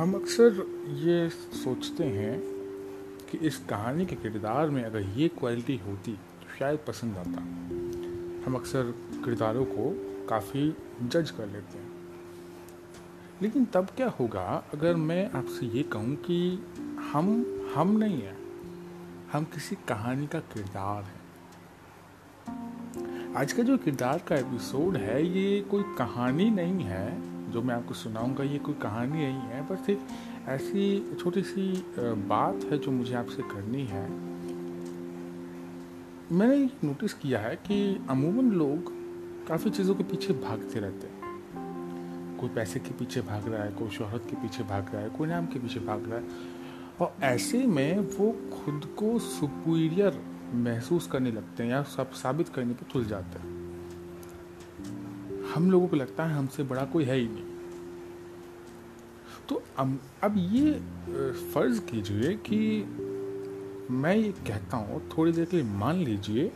हम अक्सर ये सोचते हैं कि इस कहानी के किरदार में अगर ये क्वालिटी होती तो शायद पसंद आता। हम अक्सर किरदारों को काफ़ी जज कर लेते हैं। लेकिन तब क्या होगा, अगर मैं आपसे ये कहूँ कि हम हम नहीं हैं, हम किसी कहानी का किरदार हैं। आज का जो किरदार का एपिसोड है, ये कोई कहानी नहीं है जो मैं आपको सुनाऊँगा, ये कोई कहानी नहीं है बस एक ऐसी छोटी सी बात है जो मुझे आपसे करनी है। मैंने नोटिस किया है कि अमूमन लोग काफ़ी चीज़ों के पीछे भागते रहते हैं। कोई पैसे के पीछे भाग रहा है, कोई शोहरत के पीछे भाग रहा है, कोई नाम के पीछे भाग रहा है, और ऐसे में वो खुद को सुपीरियर महसूस करने लगते हैं या सब साबित करने पर तुल जाते हैं। हम लोगों को लगता है हमसे बड़ा कोई है ही नहीं। तो अब ये फ़र्ज़ कीजिए कि मैं ये कहता हूँ, थोड़ी देर के लिए मान लीजिए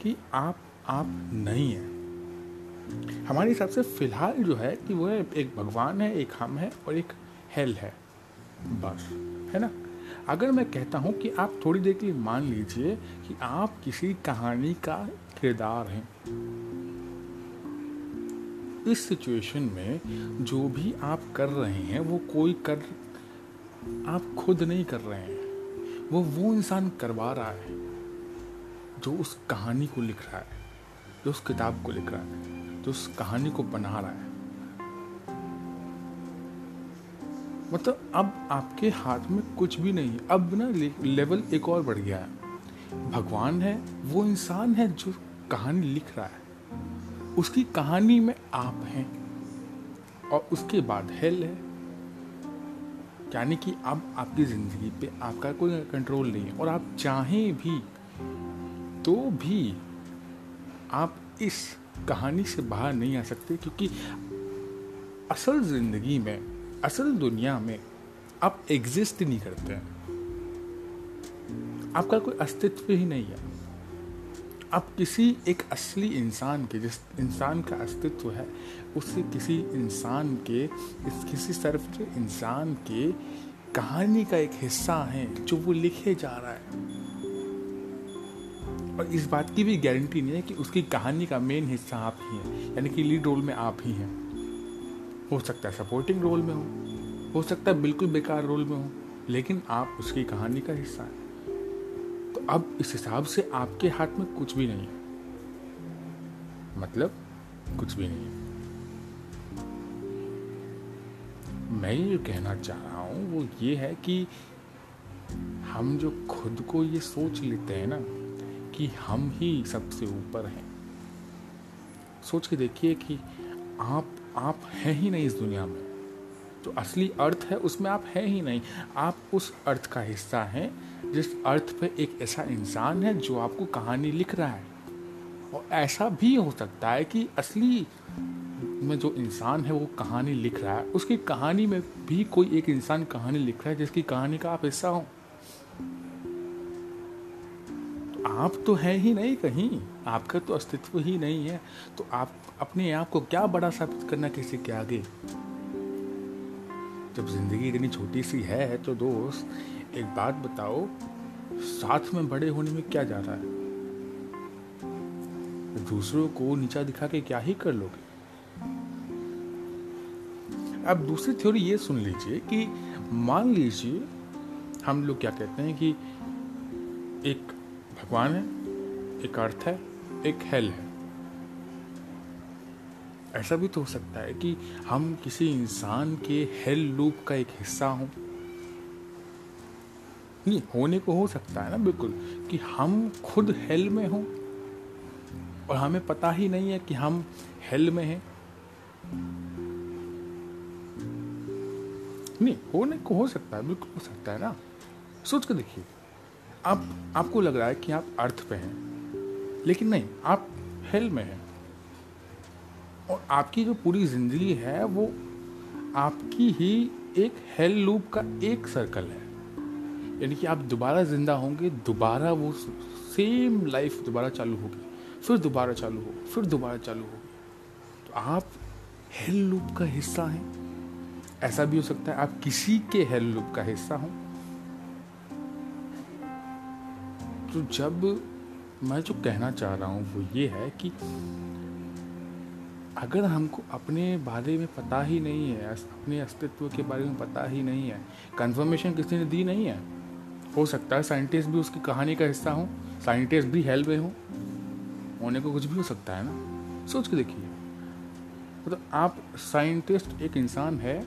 कि आप आप नहीं हैं। हमारे हिसाब से फ़िलहाल जो है कि वो है, एक भगवान है, एक हम है और एक हेल है। बस, है ना? अगर मैं कहता हूँ कि आप थोड़ी देर के लिए मान लीजिए कि आप किसी कहानी का किरदार हैं। इस सिचुएशन में जो भी आप कर रहे हैं, वो कोई कर, आप खुद नहीं कर रहे हैं। वो वो इंसान करवा रहा है, जो उस कहानी को लिख रहा है, जो उस किताब को लिख रहा है, जो उस कहानी को बना रहा है। मतलब अब आपके हाथ में कुछ भी नहीं, अब ना लेवल एक और बढ़ गया है। भगवान है, वो इंसान है जो कहानी लिख रहा है। उसकी कहानी में आप हैं और उसके बाद हेल है। यानी कि अब आपकी ज़िंदगी पे आपका कोई कंट्रोल नहीं है। और आप चाहें भी तो भी आप इस कहानी से बाहर नहीं आ सकते क्योंकि असल ज़िंदगी में, असल दुनिया में आप एग्जिस्ट नहीं करते हैं। आपका कोई अस्तित्व ही नहीं है। आप किसी एक असली इंसान के, जिस इंसान का अस्तित्व है उससे किसी इंसान के, इस किसी तरफ़ इंसान के कहानी का एक हिस्सा है जो वो लिखे जा रहा है। और इस बात की भी गारंटी नहीं है कि उसकी कहानी का मेन हिस्सा आप ही हैं, यानी कि लीड रोल में आप ही हैं। हो सकता है सपोर्टिंग रोल में हो हो सकता है बिल्कुल बेकार रोल में हो, लेकिन आप उसकी कहानी का हिस्सा हैं। अब इस हिसाब से आपके हाथ में कुछ भी नहीं है। मतलब कुछ भी नहीं है। मैं ये कहना चाह रहा हूँ, वो ये है कि हम जो खुद को ये सोच लेते हैं ना, कि हम ही सबसे ऊपर हैं। सोच के देखिए कि आप आप हैं ही नहीं इस दुनिया में। जो असली अर्थ है, उसमें आप हैं ही नहीं। आप उस अर्थ का हिस्सा हैं जिस अर्थ पे एक ऐसा इंसान है जो आपको कहानी लिख रहा है और ऐसा भी हो सकता है कि असली में जो इंसान है वो कहानी लिख रहा है। उसकी कहानी में भी कोई एक इंसान कहानी लिख रहा है जिसकी कहानी का आप हिस्सा हो। आप तो है ही नहीं कहीं, आपका तो अस्तित्व ही नहीं है। तो आप अपने आप को क्या बड़ा साबित करना किसी के आगे? जब ज़िंदगी इतनी छोटी सी है तो दोस्त एक बात बताओ, साथ में बड़े होने में क्या जा रहा है? दूसरों को नीचा दिखा के क्या ही कर लोगे? अब दूसरी थ्योरी ये सुन लीजिए कि मान लीजिए, हम लोग क्या कहते हैं कि एक भगवान है, एक अर्थ है, एक हेल है। ऐसा भी तो हो सकता है कि हम किसी इंसान के हेल लूप का एक हिस्सा हों। नहीं, होने को हो सकता है ना, बिल्कुल, कि हम खुद हेल में हों, और हमें पता ही नहीं है कि हम हेल में हैं। नहीं, होने को हो सकता है, बिल्कुल हो सकता है ना। सोच कर देखिए, आप, आपको लग रहा है कि आप अर्थ पे हैं, लेकिन नहीं, आप हेल में हैं। और आपकी जो पूरी ज़िंदगी है, वो आपकी ही एक हेल लूप का एक सर्कल है। यानी कि आप दोबारा ज़िंदा होंगे, दोबारा वो सेम लाइफ दोबारा चालू होगी, फिर दोबारा चालू होगी, फिर दोबारा चालू होगी। तो आप हेल लूप का हिस्सा हैं। ऐसा भी हो सकता है आप किसी के हेल लूप का हिस्सा हो। तो जब मैं जो कहना चाह रहा हूँ वो ये है कि अगर हमको अपने बारे में पता ही नहीं है, अपने अस्तित्व के बारे में पता ही नहीं है कंफर्मेशन किसी ने दी नहीं है हो सकता है साइंटिस्ट भी उसकी कहानी का हिस्सा हो, साइंटिस्ट भी हेल्प में हो। होने को कुछ भी हो सकता है ना? सोच के देखिए। मतलब तो आप साइंटिस्ट एक इंसान है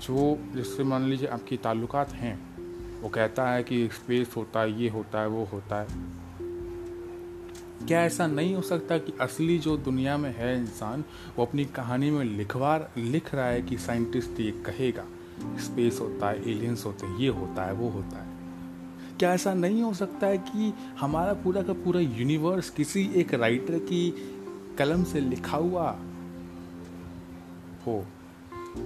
जो, जिससे मान लीजिए आपकी ताल्लुकात हैं, वो कहता है कि स्पेस होता है, ये होता है, वो होता है। क्या ऐसा नहीं हो सकता कि असली जो दुनिया में है इंसान, वो अपनी कहानी में लिखवा, लिख रहा है कि साइंटिस्ट ये कहेगा स्पेस होता है एलियंस होते हैं, ये होता है, वो होता है। क्या ऐसा नहीं हो सकता है कि हमारा पूरा का पूरा यूनिवर्स किसी एक राइटर की कलम से लिखा हुआ हो?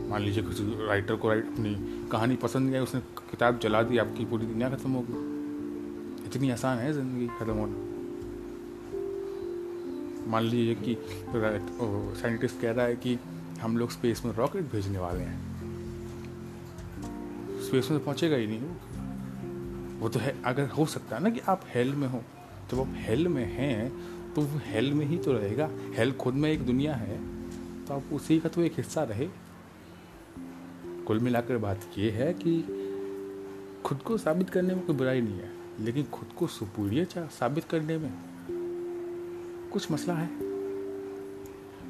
मान लीजिए किसी राइटर को राइट अपनी कहानी पसंद गई उसने किताब जला दी, आपकी पूरी दुनिया खत्म हो गई। इतनी आसान है ज़िंदगी ख़त्म होना। मान लीजिए कि साइंटिस्ट कह रहा है कि हम लोग स्पेस में रॉकेट भेजने वाले हैं। स्पेस में पहुंचेगा ही नहीं वो। वो तो है, अगर हो सकता है ना कि आप हेल में हो, जब आप हेल में हैं तो वो हेल में ही तो रहेगा। हेल खुद में एक दुनिया है तो आप उसी का तो एक हिस्सा रहे। कुल मिलाकर बात ये है कि खुद को साबित करने में कोई बुराई नहीं है, लेकिन खुद को सुपीरियर साबित करने में कुछ मसला है।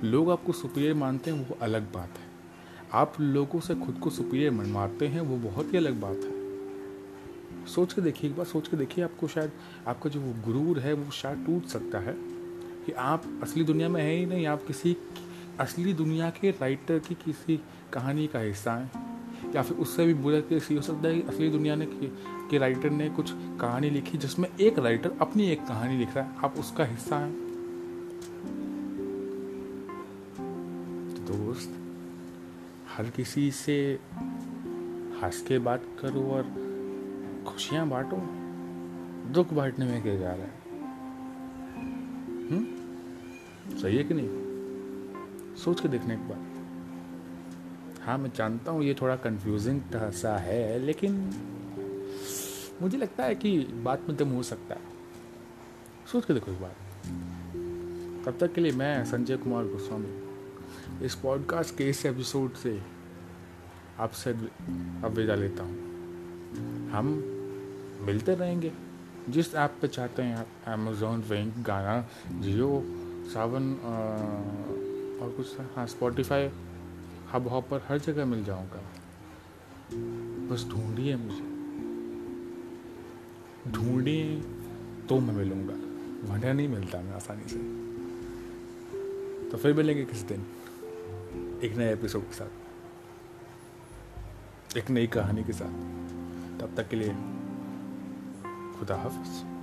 लोग आपको सुपीरियर मानते हैं, वो अलग बात है। आप लोगों से खुद को सुपीरियर मनवाते हैं, वो बहुत ही अलग बात है। सोच के देखिए, एक बार सोच के देखिए आपको शायद आपका जो गुरूर है, वो शायद टूट सकता है कि आप असली दुनिया में हैं ही नहीं, आप किसी असली दुनिया के राइटर की किसी कहानी का हिस्सा हैं। या फिर उससे भी बुरा केस हो सकता है कि असली दुनिया ने के राइटर ने कुछ कहानी लिखी जिसमें एक राइटर अपनी एक कहानी लिख रहा है, आप उसका हिस्सा हैं। दोस्त, हर किसी से हंस के बात करो और खुशियाँ बांटो, दुख बांटने में क्या जा रहा है? हम्म? सही है कि नहीं? सोच के देखने के बाद। हाँ मैं जानता हूँ ये थोड़ा कंफ्यूजिंग सा है, लेकिन मुझे लगता है कि बात में दम हो सकता है। सोच के देखो इस बात तब तक के लिए मैं संजय कुमार गोस्वामी, इस पॉडकास्ट के इस एपिसोड से आपसे अब विदा लेता हूँ। हम मिलते रहेंगे। जिस ऐप पे चाहते हैं आप अमेजोन विंक गाना जियो सावन और कुछ हाँ स्पॉटिफाई हब हॉपर हर जगह मिल जाऊँगा। बस ढूंढिए मुझे। ढूंढिए तो मैं मिलूँगा। वरना नहीं मिलता मैं आसानी से। तो फिर मिलेंगे किस दिन, एक नए एपिसोड के साथ। एक नई कहानी के साथ। तब तक के लिए खुदा हाफिज़